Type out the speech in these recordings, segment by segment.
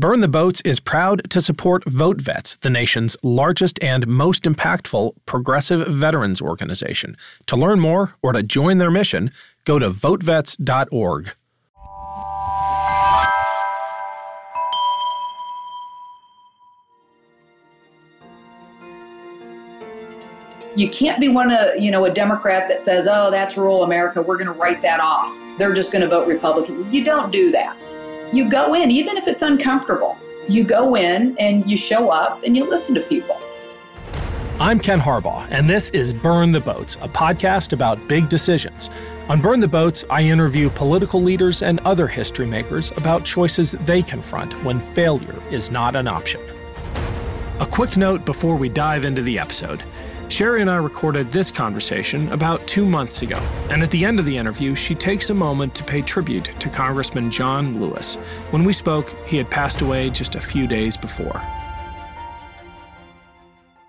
Burn the Boats is proud to support Vote Vets, the nation's largest and most impactful progressive veterans organization. To learn more or to join their mission, go to votevets.org. You can't be one of, you know, a Democrat that says, "Oh, that's rural America. We're going to write that off. They're just going to vote Republican." You don't do that you go in, even if it's uncomfortable, you go in and you show up and you listen to people. I'm Ken Harbaugh, and this is Burn the Boats, a podcast about big decisions. On Burn the Boats, I interview political leaders and other history makers about choices they confront when failure is not an option. A quick note before we dive into the episode. Cheri and I recorded this conversation about two months ago, and at the end of the interview, she takes a moment to pay tribute to Congressman John Lewis. When we spoke, he had passed away just a few days before.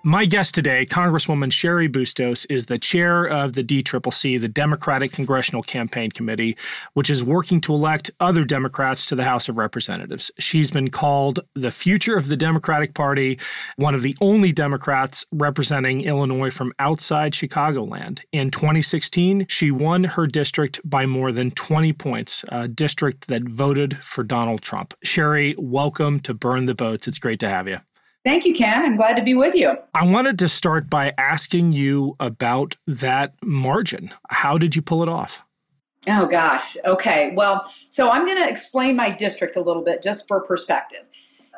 My guest today, Congresswoman Cheri Bustos, is the chair of the DCCC, the Democratic Congressional Campaign Committee, which is working to elect other Democrats to the House of Representatives. She's been called the future of the Democratic Party, one of the only Democrats representing Illinois from outside Chicagoland. In 2016, she won her district by more than 20 points, a district that voted for Donald Trump. Cheri, welcome to Burn the Boats. It's great to have you. Thank you, Ken. I'm glad to be with you. I wanted to start by asking you about that margin. How did you pull it off? Oh, gosh. Okay. Well, so I'm going to explain my district a little bit just for perspective.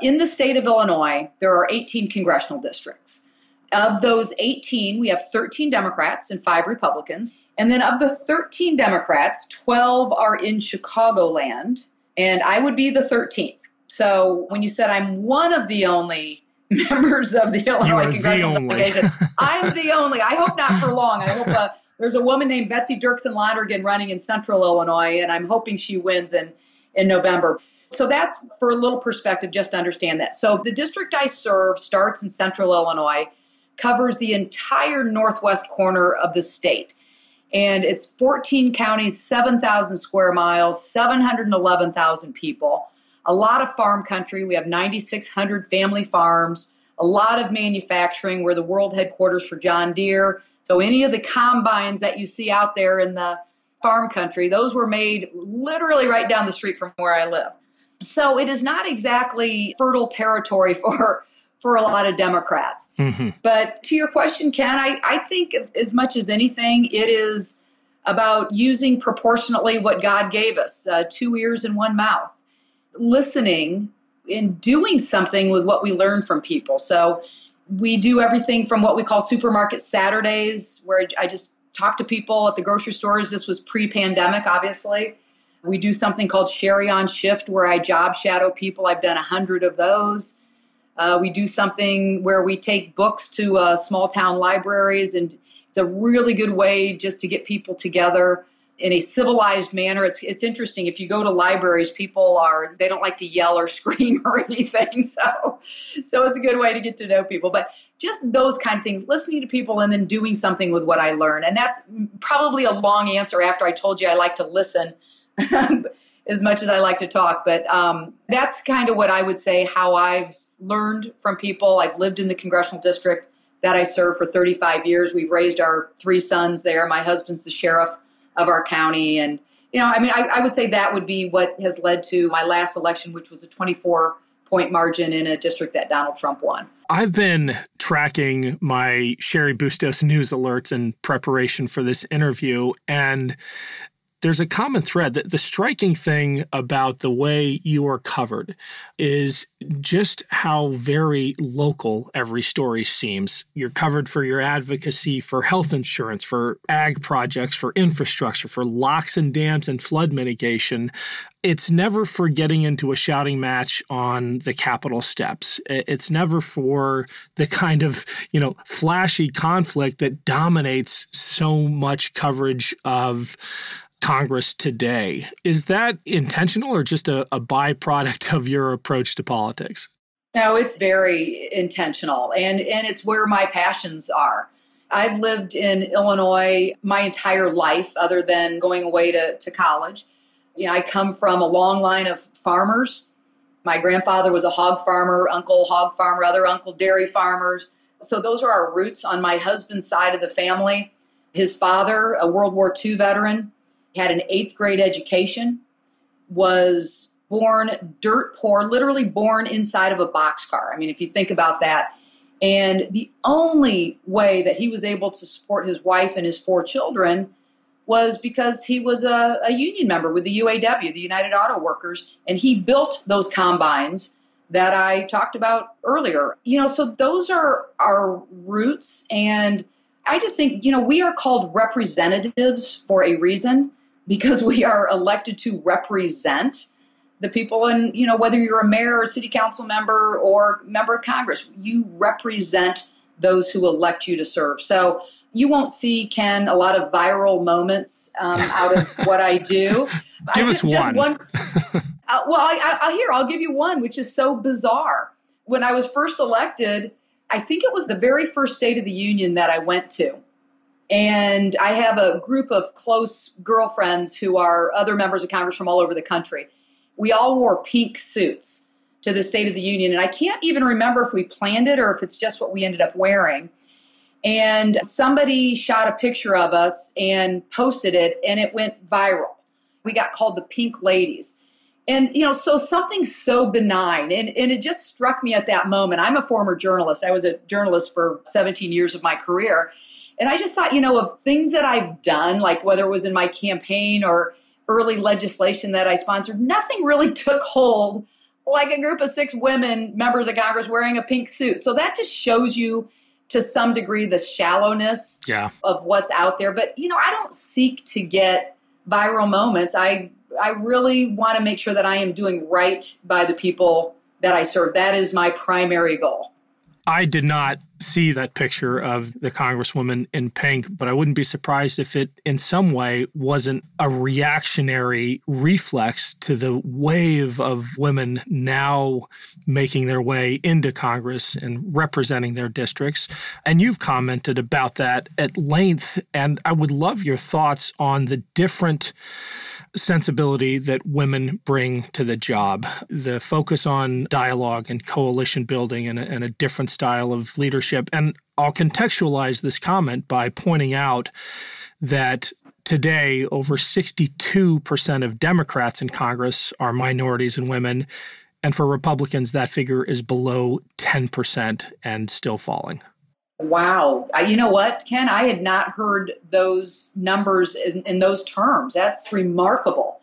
In the state of Illinois, there are 18 congressional districts. Of those 18, we have 13 Democrats and five Republicans. And then of the 13 Democrats, 12 are in Chicagoland, and I would be the 13th. So when you said I'm one of the only members of the Illinois Congressional Delegation. I'm the only. I hope not for long. I hope uh, there's a woman named Betsy Dirksen Londrigan running in Central Illinois, and I'm hoping she wins in in November. So that's for a little perspective, just to understand that. So the district I serve starts in Central Illinois, covers the entire northwest corner of the state. And it's 14 counties, 7,000 square miles, 711,000 people a lot of farm country. We have 9,600 family farms, a lot of manufacturing. We're the world headquarters for John Deere. So any of the combines that you see out there in the farm country, those were made literally right down the street from where I live. So it is not exactly fertile territory for for a lot of Democrats. Mm-hmm. But to your question, Ken, I, I think as much as anything, it is about using proportionately what God gave us uh, two ears and one mouth listening and doing something with what we learn from people. So we do everything from what we call supermarket Saturdays, where I just talk to people at the grocery stores. This was pre pandemic, obviously. We do something called Cheri on Shift, where I job shadow people. I've done a hundred of those. Uh, we do something where we take books to uh, small town libraries, and it's a really good way just to get people together in a civilized manner. It's it's interesting. If you go to libraries, people are they don't like to yell or scream or anything. So so it's a good way to get to know people. But just those kind of things, listening to people and then doing something with what I learn. And that's probably a long answer after I told you I like to listen as much as I like to talk. But um, that's kind of what I would say how I've learned from people. I've lived in the congressional district that I served for 35 years. We've raised our three sons there. My husband's the sheriff of our county. And, you know, I mean, I, I would say that would be what has led to my last election, which was a 24 point margin in a district that Donald Trump won. I've been tracking my Cheri Bustos news alerts in preparation for this interview. And there's a common thread that the striking thing about the way you are covered is just how very local every story seems. You're covered for your advocacy for health insurance, for ag projects, for infrastructure, for locks and dams and flood mitigation. It's never for getting into a shouting match on the Capitol steps. It's never for the kind of, you know, flashy conflict that dominates so much coverage of Congress today. Is that intentional or just a, a byproduct of your approach to politics? No, it's very intentional and, and it's where my passions are. I've lived in Illinois my entire life, other than going away to, to college. You know, I come from a long line of farmers. My grandfather was a hog farmer, uncle hog farmer, other uncle dairy farmers. So those are our roots on my husband's side of the family. His father, a World War II veteran, had an eighth grade education, was born dirt poor, literally born inside of a boxcar. I mean, if you think about that. And the only way that he was able to support his wife and his four children was because he was a, a union member with the UAW, the United Auto Workers, and he built those combines that I talked about earlier. You know, so those are our roots. And I just think, you know, we are called representatives for a reason because we are elected to represent the people. And you know whether you're a mayor or city council member or member of congress you represent those who elect you to serve. So you won't see ken a lot of viral moments um, out of what i do. Give I, us one, one uh, well I, I, here i'll give you one which is so bizarre. When i was first elected i think it was the very first state of the union that i went to and i have a group of close girlfriends who are other members of congress from all over the country we all wore pink suits to the State of the Union. And I can't even remember if we planned it or if it's just what we ended up wearing. And somebody shot a picture of us and posted it, and it went viral. We got called the Pink Ladies. And, you know, so something so benign. And, and it just struck me at that moment. I'm a former journalist. I was a journalist for 17 years of my career. And I just thought, you know, of things that I've done, like whether it was in my campaign or early legislation that I sponsored, nothing really took hold like a group of six women, members of Congress, wearing a pink suit. So that just shows you to some degree the shallowness yeah. of what's out there. But you know, I don't seek to get viral moments. I I really want to make sure that I am doing right by the people that I serve. That is my primary goal. I did not see that picture of the Congresswoman in pink, but I wouldn't be surprised if it in some way wasn't a reactionary reflex to the wave of women now making their way into Congress and representing their districts. And you've commented about that at length, and I would love your thoughts on the different sensibility that women bring to the job. The focus on dialogue and coalition building and a, and a different style of leadership. And I'll contextualize this comment by pointing out that today over 62% of Democrats in Congress are minorities and women. And for Republicans, that figure is below 10% and still falling. Wow. I, you know what, Ken? I had not heard those numbers in, in those terms. That's remarkable.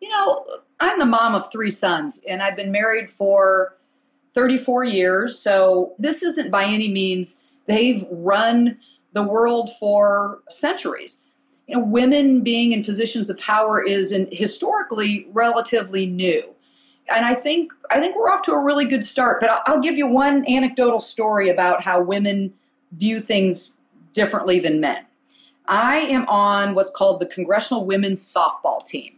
You know, I'm the mom of three sons, and I've been married for 34 years. So this isn't by any means, they've run the world for centuries. You know, women being in positions of power is historically relatively new. And I think I think we're off to a really good start. But I'll, I'll give you one anecdotal story about how women view things differently than men. I am on what's called the Congressional Women's Softball Team.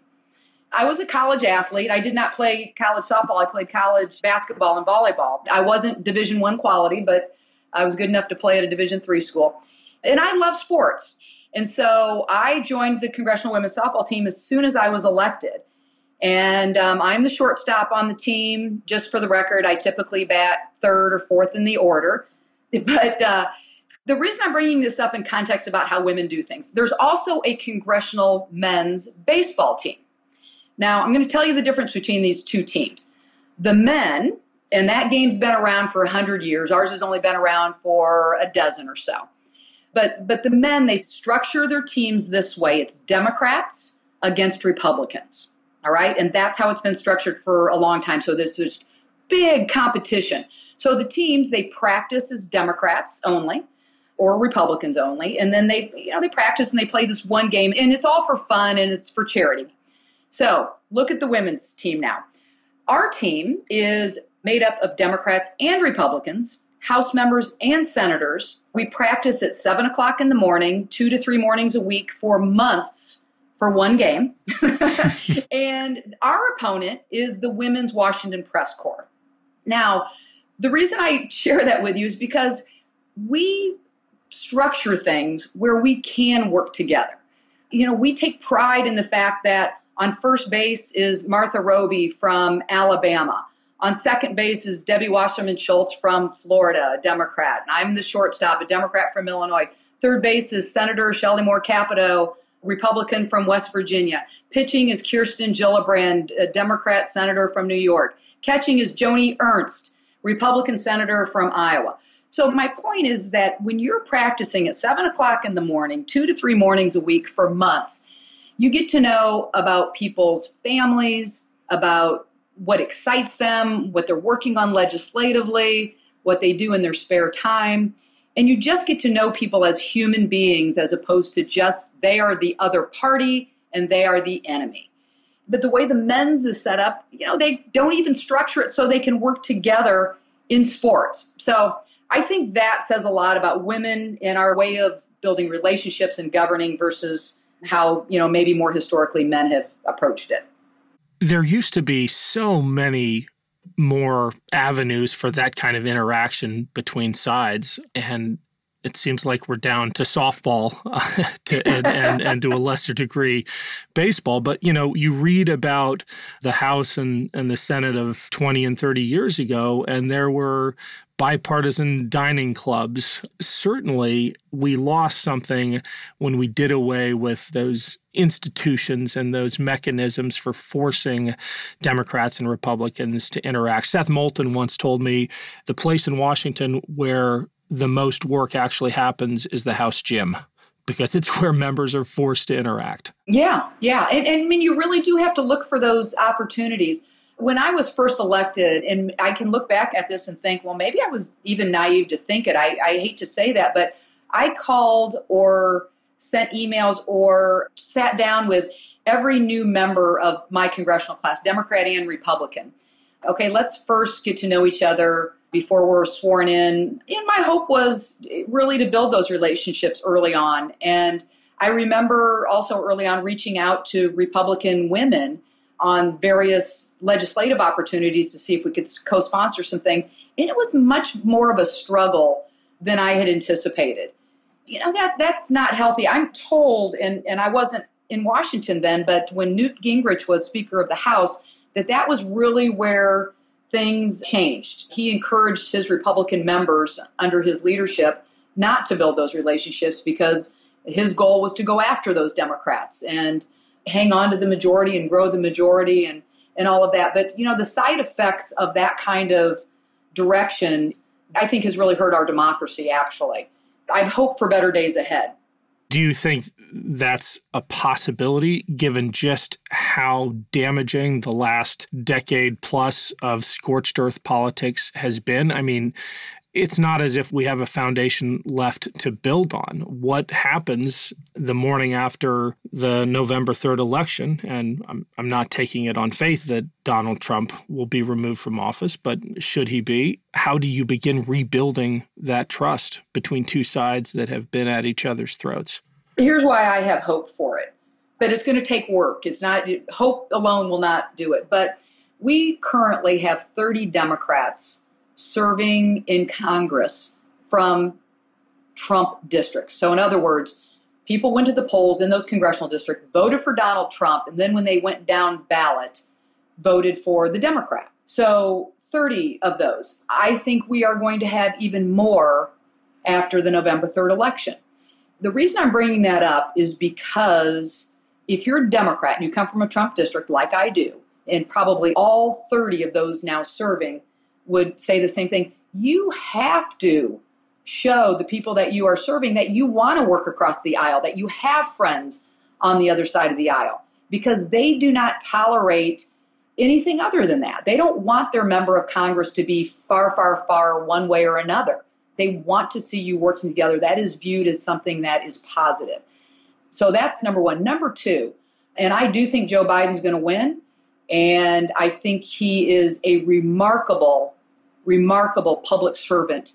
I was a college athlete. I did not play college softball. I played college basketball and volleyball. I wasn't Division 1 quality, but I was good enough to play at a Division 3 school. And I love sports. And so I joined the Congressional Women's Softball Team as soon as I was elected. And um, I'm the shortstop on the team. Just for the record, I typically bat third or fourth in the order. But uh, the reason I'm bringing this up in context about how women do things, there's also a congressional men's baseball team. Now, I'm going to tell you the difference between these two teams. The men, and that game's been around for 100 years, ours has only been around for a dozen or so. But, but the men, they structure their teams this way it's Democrats against Republicans. All right. And that's how it's been structured for a long time. So this big competition. So the teams, they practice as Democrats only or Republicans only. And then they, you know, they practice and they play this one game and it's all for fun and it's for charity. So look at the women's team now. Our team is made up of Democrats and Republicans, House members and senators. We practice at seven o'clock in the morning, two to three mornings a week for months for one game. and our opponent is the Women's Washington Press Corps. Now, the reason I share that with you is because we structure things where we can work together. You know, we take pride in the fact that on first base is Martha Roby from Alabama. On second base is Debbie Wasserman Schultz from Florida, a Democrat. And I'm the shortstop, a Democrat from Illinois. Third base is Senator Shelley Moore Capito, Republican from West Virginia. Pitching is Kirsten Gillibrand, a Democrat senator from New York. Catching is Joni Ernst, Republican senator from Iowa. So, my point is that when you're practicing at seven o'clock in the morning, two to three mornings a week for months, you get to know about people's families, about what excites them, what they're working on legislatively, what they do in their spare time. And you just get to know people as human beings as opposed to just they are the other party and they are the enemy. But the way the men's is set up, you know, they don't even structure it so they can work together in sports. So I think that says a lot about women in our way of building relationships and governing versus how, you know, maybe more historically men have approached it. There used to be so many more avenues for that kind of interaction between sides. And it seems like we're down to softball to, and, and, and, to a lesser degree baseball. But, you know, you read about the House and, and the Senate of 20 and 30 years ago, and there were bipartisan dining clubs. Certainly, we lost something when we did away with those institutions and those mechanisms for forcing Democrats and Republicans to interact. Seth Moulton once told me the place in Washington where the most work actually happens is the House gym because it's where members are forced to interact. Yeah, yeah. And, and I mean, you really do have to look for those opportunities. When I was first elected, and I can look back at this and think, well, maybe I was even naive to think it. I, I hate to say that, but I called or sent emails or sat down with every new member of my congressional class, Democrat and Republican. Okay, let's first get to know each other before we're sworn in. And my hope was really to build those relationships early on. And I remember also early on reaching out to Republican women on various legislative opportunities to see if we could co sponsor some things. And it was much more of a struggle than I had anticipated. You know, that that's not healthy. I'm told, and, and I wasn't in Washington then, but when Newt Gingrich was Speaker of the House, that that was really where things changed. He encouraged his Republican members under his leadership not to build those relationships because his goal was to go after those Democrats and hang on to the majority and grow the majority and, and all of that. But, you know, the side effects of that kind of direction, I think, has really hurt our democracy, actually. I hope for better days ahead. Do you think that's a possibility given just how damaging the last decade plus of scorched earth politics has been? I mean, it's not as if we have a foundation left to build on. What happens the morning after the November 3rd election, and I'm, I'm not taking it on faith that Donald Trump will be removed from office, but should he be, how do you begin rebuilding that trust between two sides that have been at each other's throats? Here's why I have hope for it. But it's going to take work. It's not hope alone will not do it. But we currently have 30 Democrats serving in Congress from Trump districts. So, in other words, people went to the polls in those congressional districts, voted for Donald Trump, and then when they went down ballot, voted for the Democrat. So, 30 of those. I think we are going to have even more after the November 3rd election. The reason I'm bringing that up is because if you're a Democrat and you come from a Trump district like I do, and probably all 30 of those now serving would say the same thing. You have to show the people that you are serving that you want to work across the aisle, that you have friends on the other side of the aisle, because they do not tolerate anything other than that. They don't want their member of Congress to be far, far, far one way or another. They want to see you working together. That is viewed as something that is positive. So that's number one. Number two, and I do think Joe Biden's going to win. And I think he is a remarkable, remarkable public servant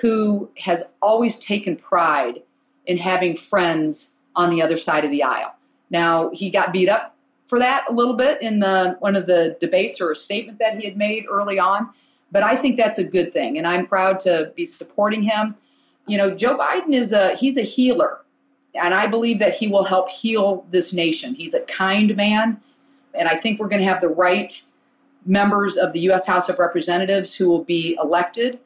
who has always taken pride in having friends on the other side of the aisle. Now, he got beat up for that a little bit in the one of the debates or a statement that he had made early on, but I think that's a good thing and I'm proud to be supporting him. You know, Joe Biden is a he's a healer and I believe that he will help heal this nation. He's a kind man and I think we're going to have the right members of the U.S. House of Representatives who will be elected.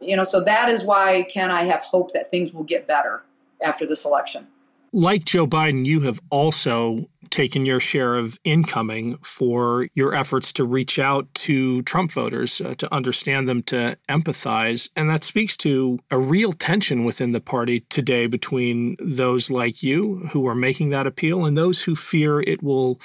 You know, so that is why, Ken, I have hope that things will get better after this election. Like Joe Biden, you have also taken your share of incoming for your efforts to reach out to Trump voters, uh, to understand them, to empathize. And that speaks to a real tension within the party today between those like you who are making that appeal and those who fear it will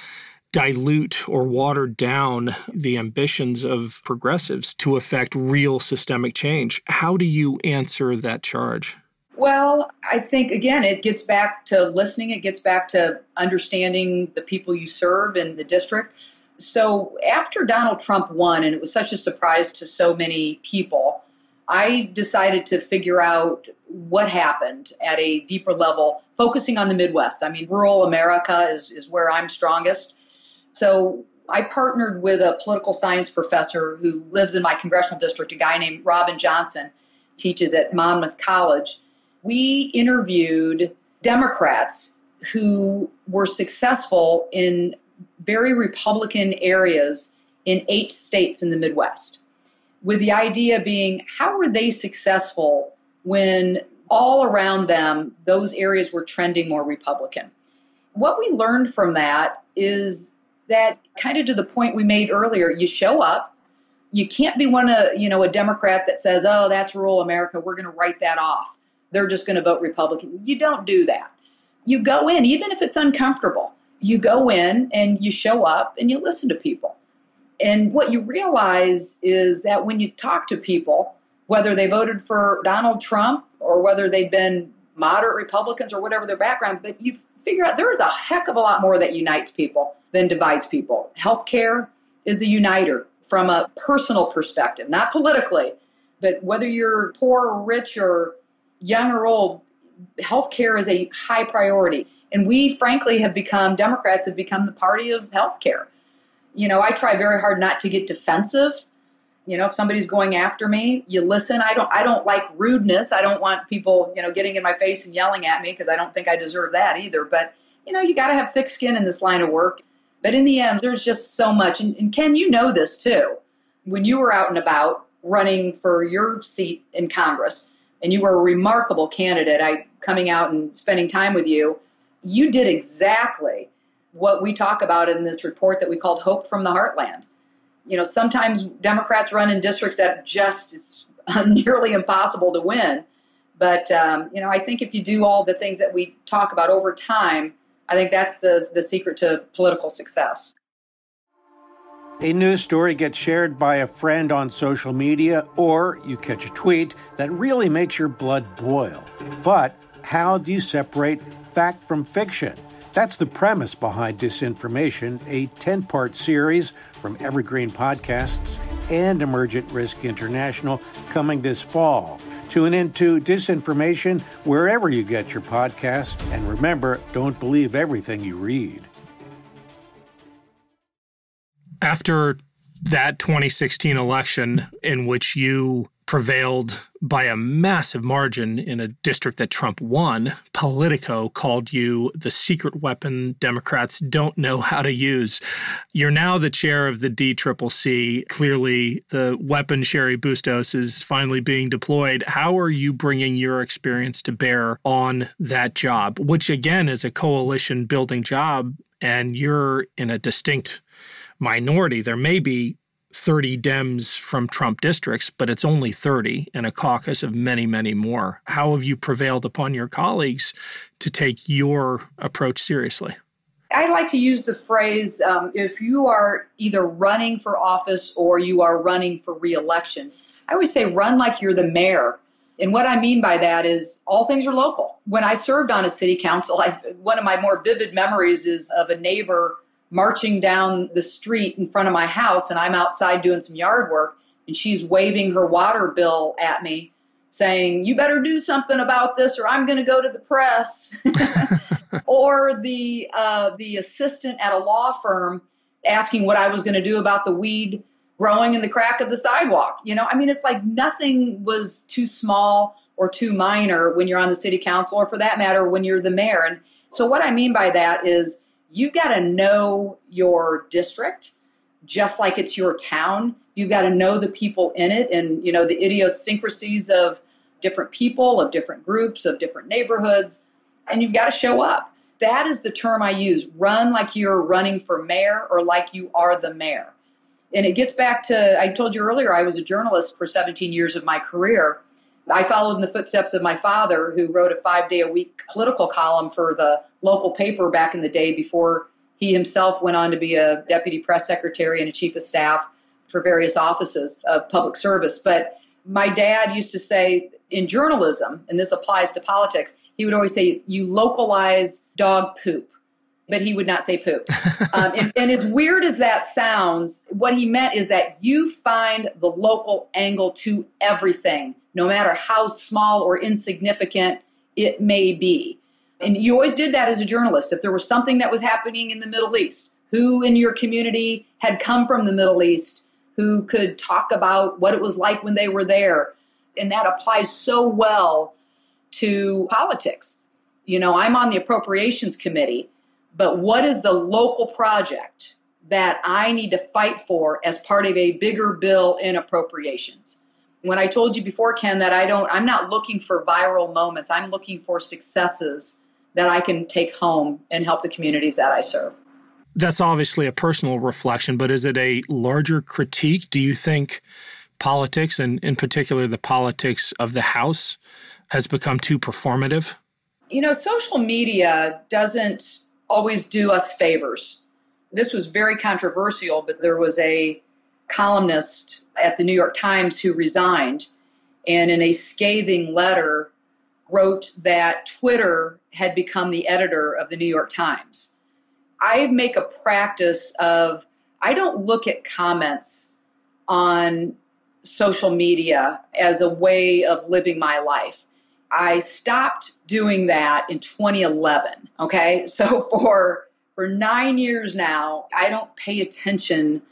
dilute or water down the ambitions of progressives to affect real systemic change. How do you answer that charge? Well, I think again, it gets back to listening, it gets back to understanding the people you serve in the district. So, after Donald Trump won, and it was such a surprise to so many people, I decided to figure out what happened at a deeper level, focusing on the Midwest. I mean, rural America is, is where I'm strongest. So, I partnered with a political science professor who lives in my congressional district, a guy named Robin Johnson, teaches at Monmouth College we interviewed Democrats who were successful in very Republican areas in eight states in the Midwest, with the idea being how were they successful when all around them those areas were trending more Republican? What we learned from that is that kind of to the point we made earlier, you show up, you can't be one of you know a Democrat that says, "Oh, that's rural America. We're going to write that off." they're just going to vote Republican. You don't do that. You go in, even if it's uncomfortable, you go in and you show up and you listen to people. And what you realize is that when you talk to people, whether they voted for Donald Trump or whether they've been moderate Republicans or whatever their background, but you figure out there is a heck of a lot more that unites people than divides people. Healthcare is a uniter from a personal perspective, not politically, but whether you're poor or rich or young or old, healthcare is a high priority. And we, frankly, have become, Democrats have become the party of healthcare. You know, I try very hard not to get defensive. You know, if somebody's going after me, you listen. I don't I don't like rudeness. I don't want people, you know, getting in my face and yelling at me because I don't think I deserve that either. But, you know, you got to have thick skin in this line of work. But in the end, there's just so much. And, and Ken, you know this too. When you were out and about running for your seat in Congress, and you were a remarkable candidate. I coming out and spending time with you, you did exactly what we talk about in this report that we called Hope from the Heartland. You know, sometimes Democrats run in districts that just it's nearly impossible to win. But um, you know, I think if you do all the things that we talk about over time, I think that's the the secret to political success. A news story gets shared by a friend on social media, or you catch a tweet that really makes your blood boil. But how do you separate fact from fiction? That's the premise behind Disinformation, a 10 part series from Evergreen Podcasts and Emergent Risk International coming this fall. Tune into Disinformation wherever you get your podcast. And remember, don't believe everything you read. After that 2016 election, in which you prevailed by a massive margin in a district that Trump won, Politico called you the secret weapon Democrats don't know how to use. You're now the chair of the DCCC. Clearly, the weapon Cheri Bustos is finally being deployed. How are you bringing your experience to bear on that job, which again is a coalition building job, and you're in a distinct minority. There may be 30 Dems from Trump districts, but it's only 30 in a caucus of many, many more. How have you prevailed upon your colleagues to take your approach seriously? I like to use the phrase um, if you are either running for office or you are running for reelection, I always say run like you're the mayor. And what I mean by that is all things are local. When I served on a city council, I, one of my more vivid memories is of a neighbor marching down the street in front of my house and I'm outside doing some yard work and she's waving her water bill at me saying you better do something about this or I'm going to go to the press. Or the uh, the assistant at a law firm asking what I was going to do about the weed growing in the crack of the sidewalk you know? I mean it's like nothing was too small or too minor when you're on the city council or for that matter when you're the mayor. And so what I mean by that is you've got to know your district. just like it's your town. You've got to know the people in it and, you know, the idiosyncrasies of different people, of different groups, of different neighborhoods, and you've got to show up. That is the term I use run like you're running for mayor or like you are the mayor. And it gets back to I told you earlier, I was a journalist for 17 years of my career. I followed in the footsteps of my father, who wrote a five day a week political column for the local paper back in the day before he himself went on to be a deputy press secretary and a chief of staff for various offices of public service. But my dad used to say in journalism, and this applies to politics, he would always say, You localize dog poop. But he would not say poop. um, and, and as weird as that sounds, what he meant is that you find the local angle to everything, no matter how small or insignificant it may be. And you always did that as a journalist. If there was something that was happening in the Middle East, who in your community had come from the Middle East, who could talk about what it was like when they were there. And that applies so well to politics. You know, I'm on the appropriations committee, but what is the local project that I need to fight for as part of a bigger bill in appropriations? When I told you before, Ken, that I don't, I'm not looking for viral moments. I'm looking for successes that I can take home and help the communities that I serve. That's obviously a personal reflection, but is it a larger critique? Do you think politics, and in particular the politics of the House, has become too performative? You know, social media doesn't always do us favors. This was very controversial, but there was a columnist at the New York Times who resigned and in a scathing letter wrote that Twitter had become the editor of the New York Times. I make a practice of I don't look at comments on social media as a way of living my life. I stopped doing that in 2011. Okay. So for, for nine years now, I don't pay attention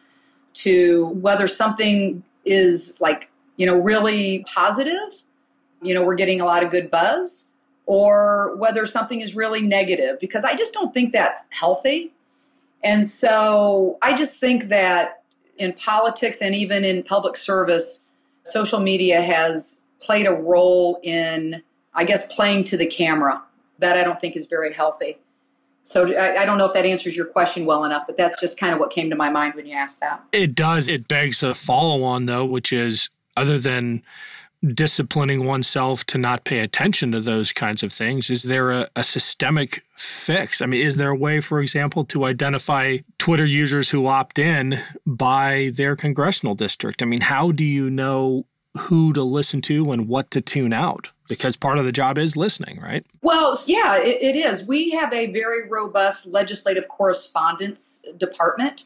to whether something is like, you know, really positive. You know, we're getting a lot of good buzz or whether something is really negative because I just don't think that's healthy. And so I just think that in politics and even in public service, social media has played a role in I guess, playing to the camera. That I don't think is very healthy. So I, I, don't know if that answers your question well enough, but that's just kind of what came to my mind when you asked that. It does. It begs a follow on, though, which is other than disciplining oneself to not pay attention to those kinds of things, is there a, a systemic fix? I mean, is there a way, for example, to identify Twitter users who opt in by their congressional district? I mean, how do you know who to listen to and what to tune out? Because part of the job is listening, right? Well, yeah, it, it is. We have a very robust legislative correspondence department.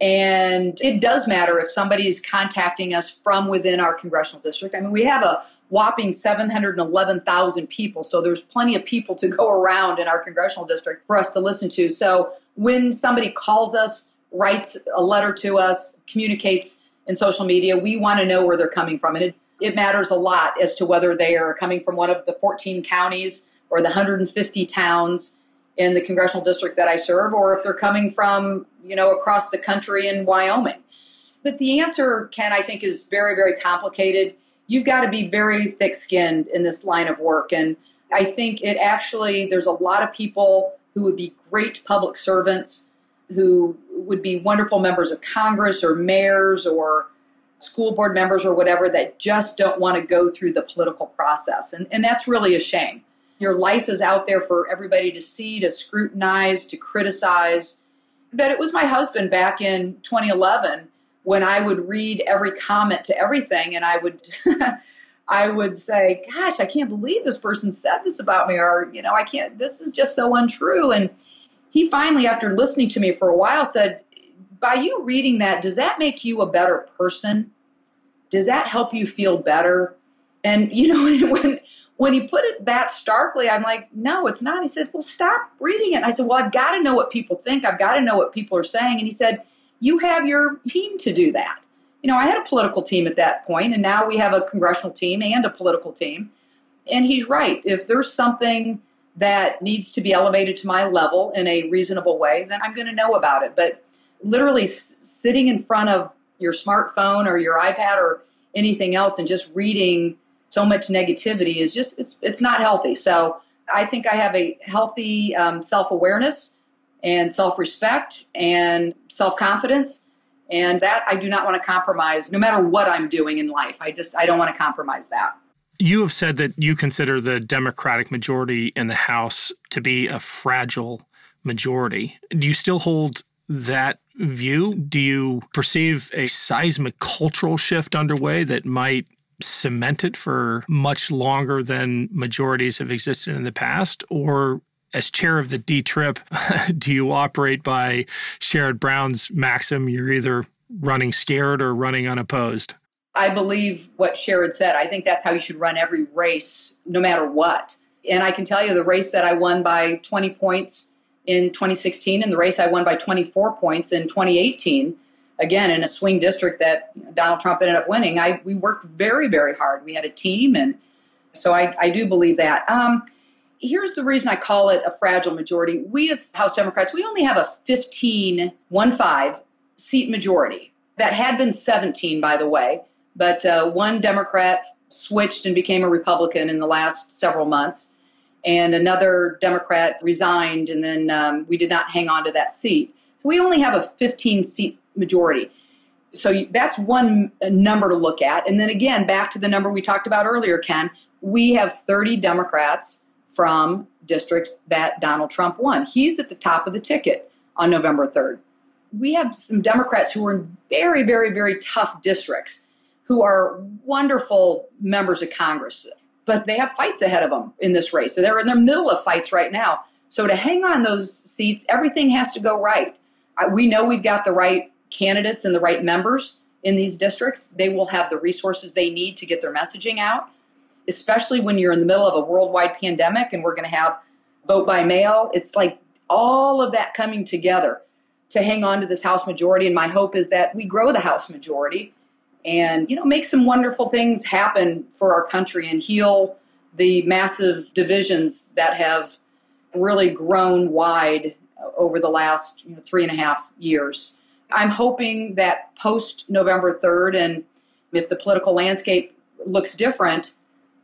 And it does matter if somebody is contacting us from within our congressional district. I mean, we have a whopping 711,000 people, so there's plenty of people to go around in our congressional district for us to listen to. So when somebody calls us, writes a letter to us, communicates in social media, we want to know where they're coming from. And it it matters a lot as to whether they are coming from one of the 14 counties or the 150 towns in the congressional district that I serve, or if they're coming from, you know, across the country in Wyoming. But the answer, Ken, I think is very, very complicated. You've got to be very thick skinned in this line of work. And I think it actually, there's a lot of people who would be great public servants, who would be wonderful members of Congress or mayors or school board members or whatever that just don't want to go through the political process. And, and that's really a shame. Your life is out there for everybody to see, to scrutinize, to criticize. But it was my husband back in 2011 when I would read every comment to everything and I would. I would say, gosh, I can't believe this person said this about me, or, you know, I can't, this is just so untrue. And he finally, after listening to me for a while, said, by you reading that, does that make you a better person? Does that help you feel better? And you know, when when he put it that starkly, I'm like, no, it's not. He said, well, stop reading it. And I said, well, I've got to know what people think. I've got to know what people are saying. And he said, you have your team to do that. You know, I had a political team at that point, and now we have a congressional team and a political team. And he's right. If there's something that needs to be elevated to my level in a reasonable way, then I'm going to know about it. But literally sitting in front of your smartphone or your iPad or anything else and just reading so much negativity is just it's it's not healthy. So I think I have a healthy um, self awareness and self respect and self confidence. And that I do not want to compromise no matter what I'm doing in life. I just, I don't want to compromise that. You have said that you consider the Democratic majority in the House to be a fragile majority. Do you still hold that view? Do you perceive a seismic cultural shift underway that might cement it for much longer than majorities have existed in the past? Or as chair of the D Trip, do you operate by Sherrod Brown's maxim you're either running scared or running unopposed? I believe what Sherrod said. I think that's how you should run every race, no matter what. And I can tell you the race that I won by 20 points in 2016 and the race I won by 24 points in 2018 again in a swing district that Donald Trump ended up winning. I we worked very very hard. We had a team, and so I, I do believe that. Um, here's the reason I call it a fragile majority. We as House Democrats, we only have a 15 one five seat majority. That had been 17, by the way, but uh, one Democrat switched and became a Republican in the last several months, and another Democrat resigned, and then um, we did not hang on to that seat. We only have a 15 seat majority. So that's one number to look at. And then again, back to the number we talked about earlier, Ken, we have 30 Democrats from districts that Donald Trump won. He's at the top of the ticket on November 3rd. We have some Democrats who are in very, very, very tough districts who are wonderful members of Congress, but they have fights ahead of them in this race. So they're in the middle of fights right now. So to hang on those seats, everything has to go right. We know we've got the right candidates and the right members in these districts, they will have the resources they need to get their messaging out, especially when you're in the middle of a worldwide pandemic and we're going to have vote by mail. It's like all of that coming together to hang on to this House majority. And my hope is that we grow the House majority and, you know, make some wonderful things happen for our country and heal the massive divisions that have really grown wide uh, over the last you know, three and a half years. I'm hoping that post November 3rd, and if the political landscape looks different,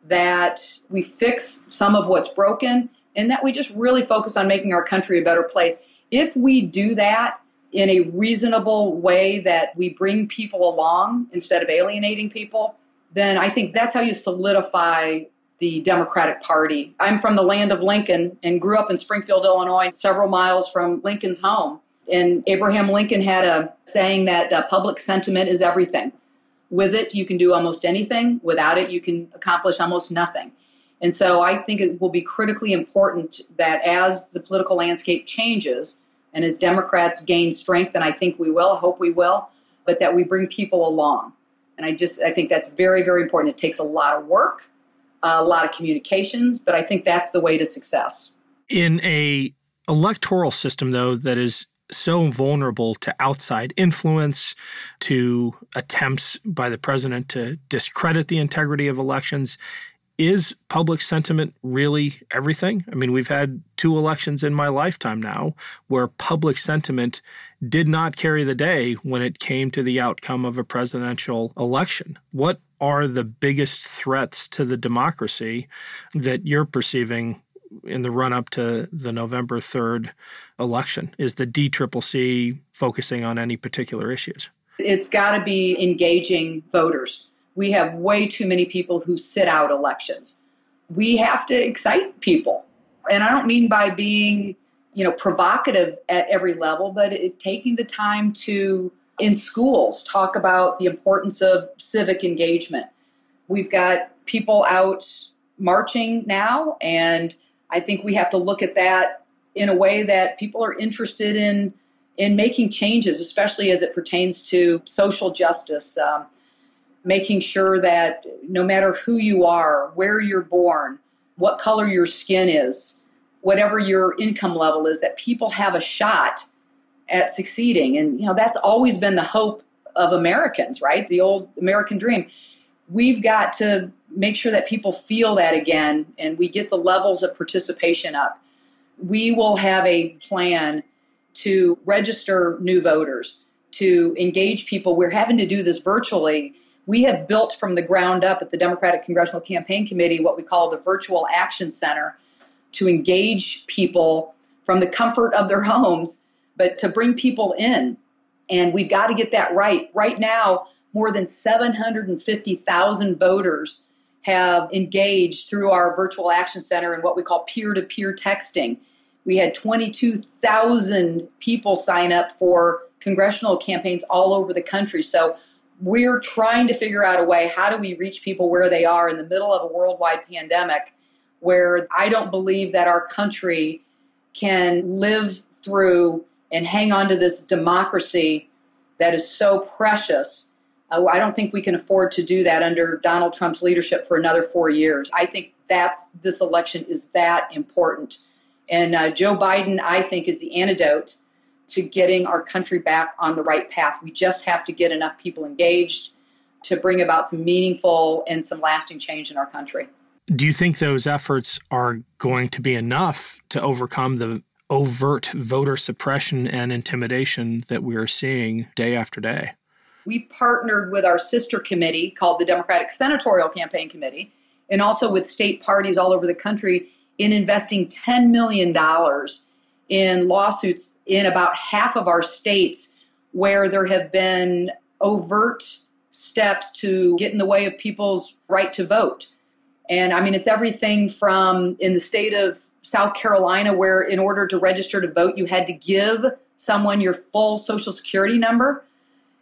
that we fix some of what's broken and that we just really focus on making our country a better place. If we do that in a reasonable way that we bring people along instead of alienating people, then I think that's how you solidify the Democratic Party. I'm from the land of Lincoln and grew up in Springfield, Illinois, several miles from Lincoln's home. And Abraham Lincoln had a saying that uh, public sentiment is everything. With it, you can do almost anything. Without it, you can accomplish almost nothing. And so I think it will be critically important that as the political landscape changes and as Democrats gain strength, and I think we will, hope we will, but that we bring people along. And I just I think that's very, very important. It takes a lot of work, a lot of communications, but I think that's the way to success. In a electoral system though that is so vulnerable to outside influence, to attempts by the president to discredit the integrity of elections. Is public sentiment really everything? I mean, we've had two elections in my lifetime now where public sentiment did not carry the day when it came to the outcome of a presidential election. What are the biggest threats to the democracy that you're perceiving in the run up to the November 3rd election? Is the DCCC focusing on any particular issues? It's got to be engaging voters. We have way too many people who sit out elections. We have to excite people. And I don't mean by being, you know, provocative at every level, but it, taking the time to in schools talk about the importance of civic engagement. We've got people out marching now and I think we have to look at that in a way that people are interested in in making changes, especially as it pertains to social justice, um, making sure that no matter who you are, where you're born, what color your skin is, whatever your income level is, that people have a shot at succeeding. And you know that's always been the hope of Americans, right? The old American dream. We've got to make sure that people feel that again and we get the levels of participation up. We will have a plan to register new voters, to engage people. We're having to do this virtually. We have built from the ground up at the Democratic Congressional Campaign Committee what we call the Virtual Action Center to engage people from the comfort of their homes, but to bring people in. And we've got to get that right. Right now, more than 750,000 voters have engaged through our virtual action center in what we call peer to peer texting. We had 22,000 people sign up for congressional campaigns all over the country. So we're trying to figure out a way how do we reach people where they are in the middle of a worldwide pandemic where I don't believe that our country can live through and hang on to this democracy that is so precious uh, I don't think we can afford to do that under Donald Trump's leadership for another four years. I think that's this election is that important. And uh, Joe Biden, I think, is the antidote to getting our country back on the right path. We just have to get enough people engaged to bring about some meaningful and some lasting change in our country. Do you think those efforts are going to be enough to overcome the overt voter suppression and intimidation that we are seeing day after day? we partnered with our sister committee called the Democratic Senatorial Campaign Committee and also with state parties all over the country in investing $10 million in lawsuits in about half of our states where there have been overt steps to get in the way of people's right to vote. And I mean, it's everything from in the state of South Carolina, where in order to register to vote, you had to give someone your full social security number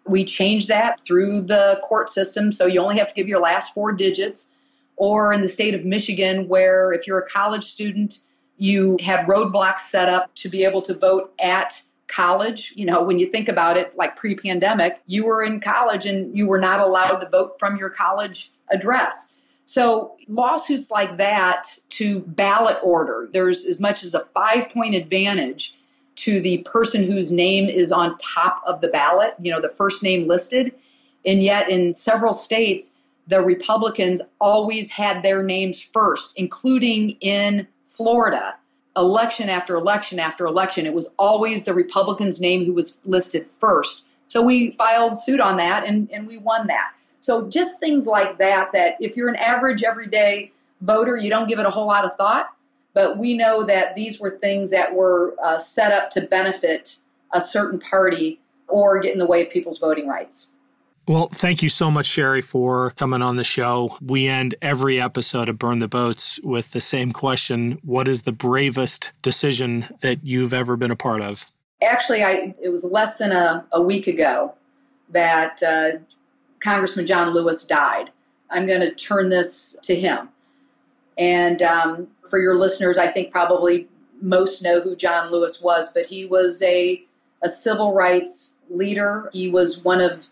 we changed that through the court system, so you only have to give your last four digits. Or in the state of Michigan, where if you're a college student, you had roadblocks set up to be able to vote at college. You know, when you think about it, like pre pandemic, you were in college and you were not allowed to vote from your college address. So, lawsuits like that to ballot order, there's as much as a five point advantage to the person whose name is on top of the ballot, you know, the first name listed. And yet, in several states, the Republicans always had their names first, including in Florida. Election after election after election, it was always the Republican's name who was listed first. So we filed suit on that and, and we won that. So just things like that, that if you're an average everyday voter, you don't give it a whole lot of thought but we know that these were things that were uh, set up to benefit a certain party or get in the way of people's voting rights. Well, thank you so much, Cheri, for coming on the show. We end every episode of Burn the Boats with the same question What is the bravest decision that you've ever been a part of? Actually, I, it was less than a, a week ago that uh, Congressman John Lewis died. I'm going to turn this to him. And um, for your listeners, I think probably most know who John Lewis was, but he was a, a civil rights leader. He was one of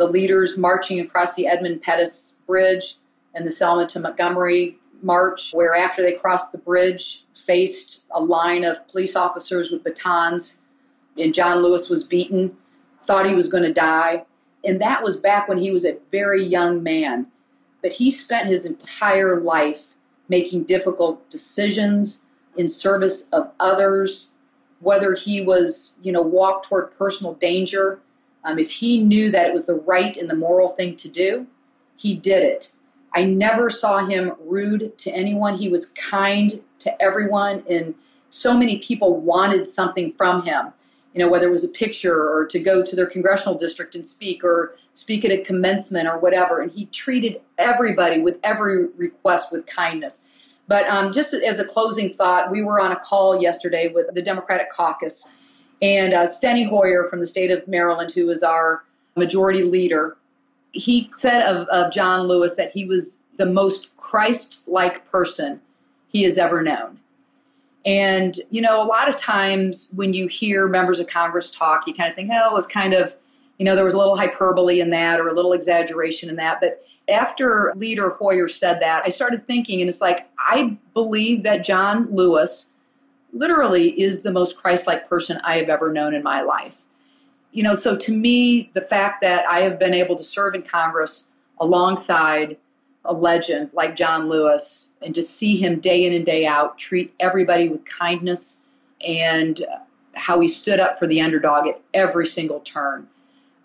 the leaders marching across the Edmund Pettus Bridge and the Selma to Montgomery March, where after they crossed the bridge, faced a line of police officers with batons, and John Lewis was beaten, thought he was going to die. And that was back when he was a very young man. But he spent his entire life making difficult decisions in service of others, whether he was, you know, walked toward personal danger. Um, if he knew that it was the right and the moral thing to do, he did it. I never saw him rude to anyone. He was kind to everyone, and so many people wanted something from him. You know, whether it was a picture or to go to their congressional district and speak or speak at a commencement or whatever. And he treated everybody with every request with kindness. But um, just as a closing thought, we were on a call yesterday with the Democratic caucus, and uh, Steny Hoyer from the state of Maryland, who is our majority leader, he said of, of John Lewis that he was the most Christ like person he has ever known. And, you know, a lot of times when you hear members of Congress talk, you kind of think, oh, it was kind of you know, there was a little hyperbole in that or a little exaggeration in that. But after Leader Hoyer said that, I started thinking, and it's like, I believe that John Lewis literally is the most Christ like person I have ever known in my life. You know, so to me, the fact that I have been able to serve in Congress alongside a legend like John Lewis and just see him day in and day out treat everybody with kindness and how he stood up for the underdog at every single turn.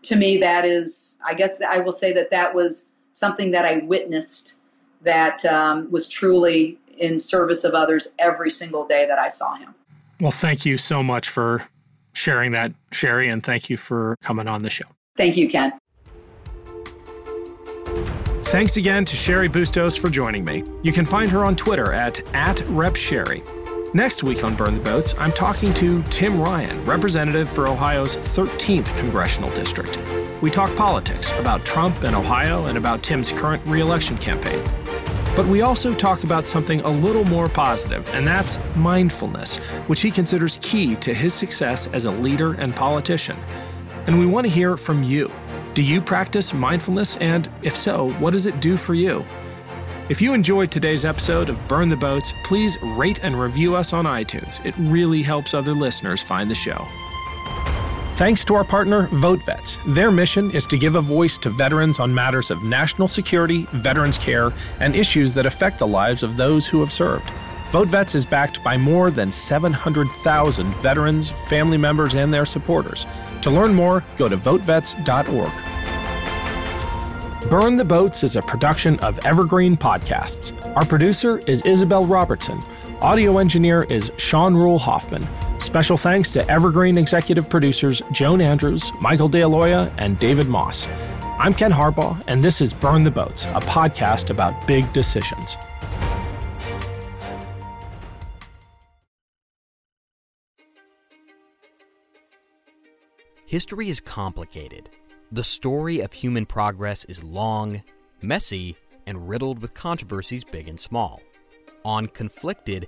To me, that is, I guess I will say that that was something that I witnessed that um, was truly in service of others every single day that I saw him. Well, thank you so much for sharing that, Cheri, and thank you for coming on the show. Thank you, Ken. Thanks again to Cheri Bustos for joining me. You can find her on Twitter at, at RepCheri. Next week on Burn the Boats, I'm talking to Tim Ryan, representative for Ohio's 13th congressional district. We talk politics about Trump and Ohio and about Tim's current reelection campaign. But we also talk about something a little more positive, and that's mindfulness, which he considers key to his success as a leader and politician. And we want to hear from you. Do you practice mindfulness? And if so, what does it do for you? If you enjoyed today's episode of Burn the Boats, please rate and review us on iTunes. It really helps other listeners find the show. Thanks to our partner, VoteVets. Their mission is to give a voice to veterans on matters of national security, veterans care, and issues that affect the lives of those who have served. VoteVets is backed by more than 700,000 veterans, family members, and their supporters. To learn more, go to votevets.org. Burn the Boats is a production of Evergreen Podcasts. Our producer is Isabel Robertson. Audio engineer is Sean Rule Hoffman. Special thanks to Evergreen executive producers Joan Andrews, Michael DeAloia, and David Moss. I'm Ken Harbaugh, and this is Burn the Boats, a podcast about big decisions. History is complicated. The story of human progress is long, messy, and riddled with controversies big and small. On Conflicted,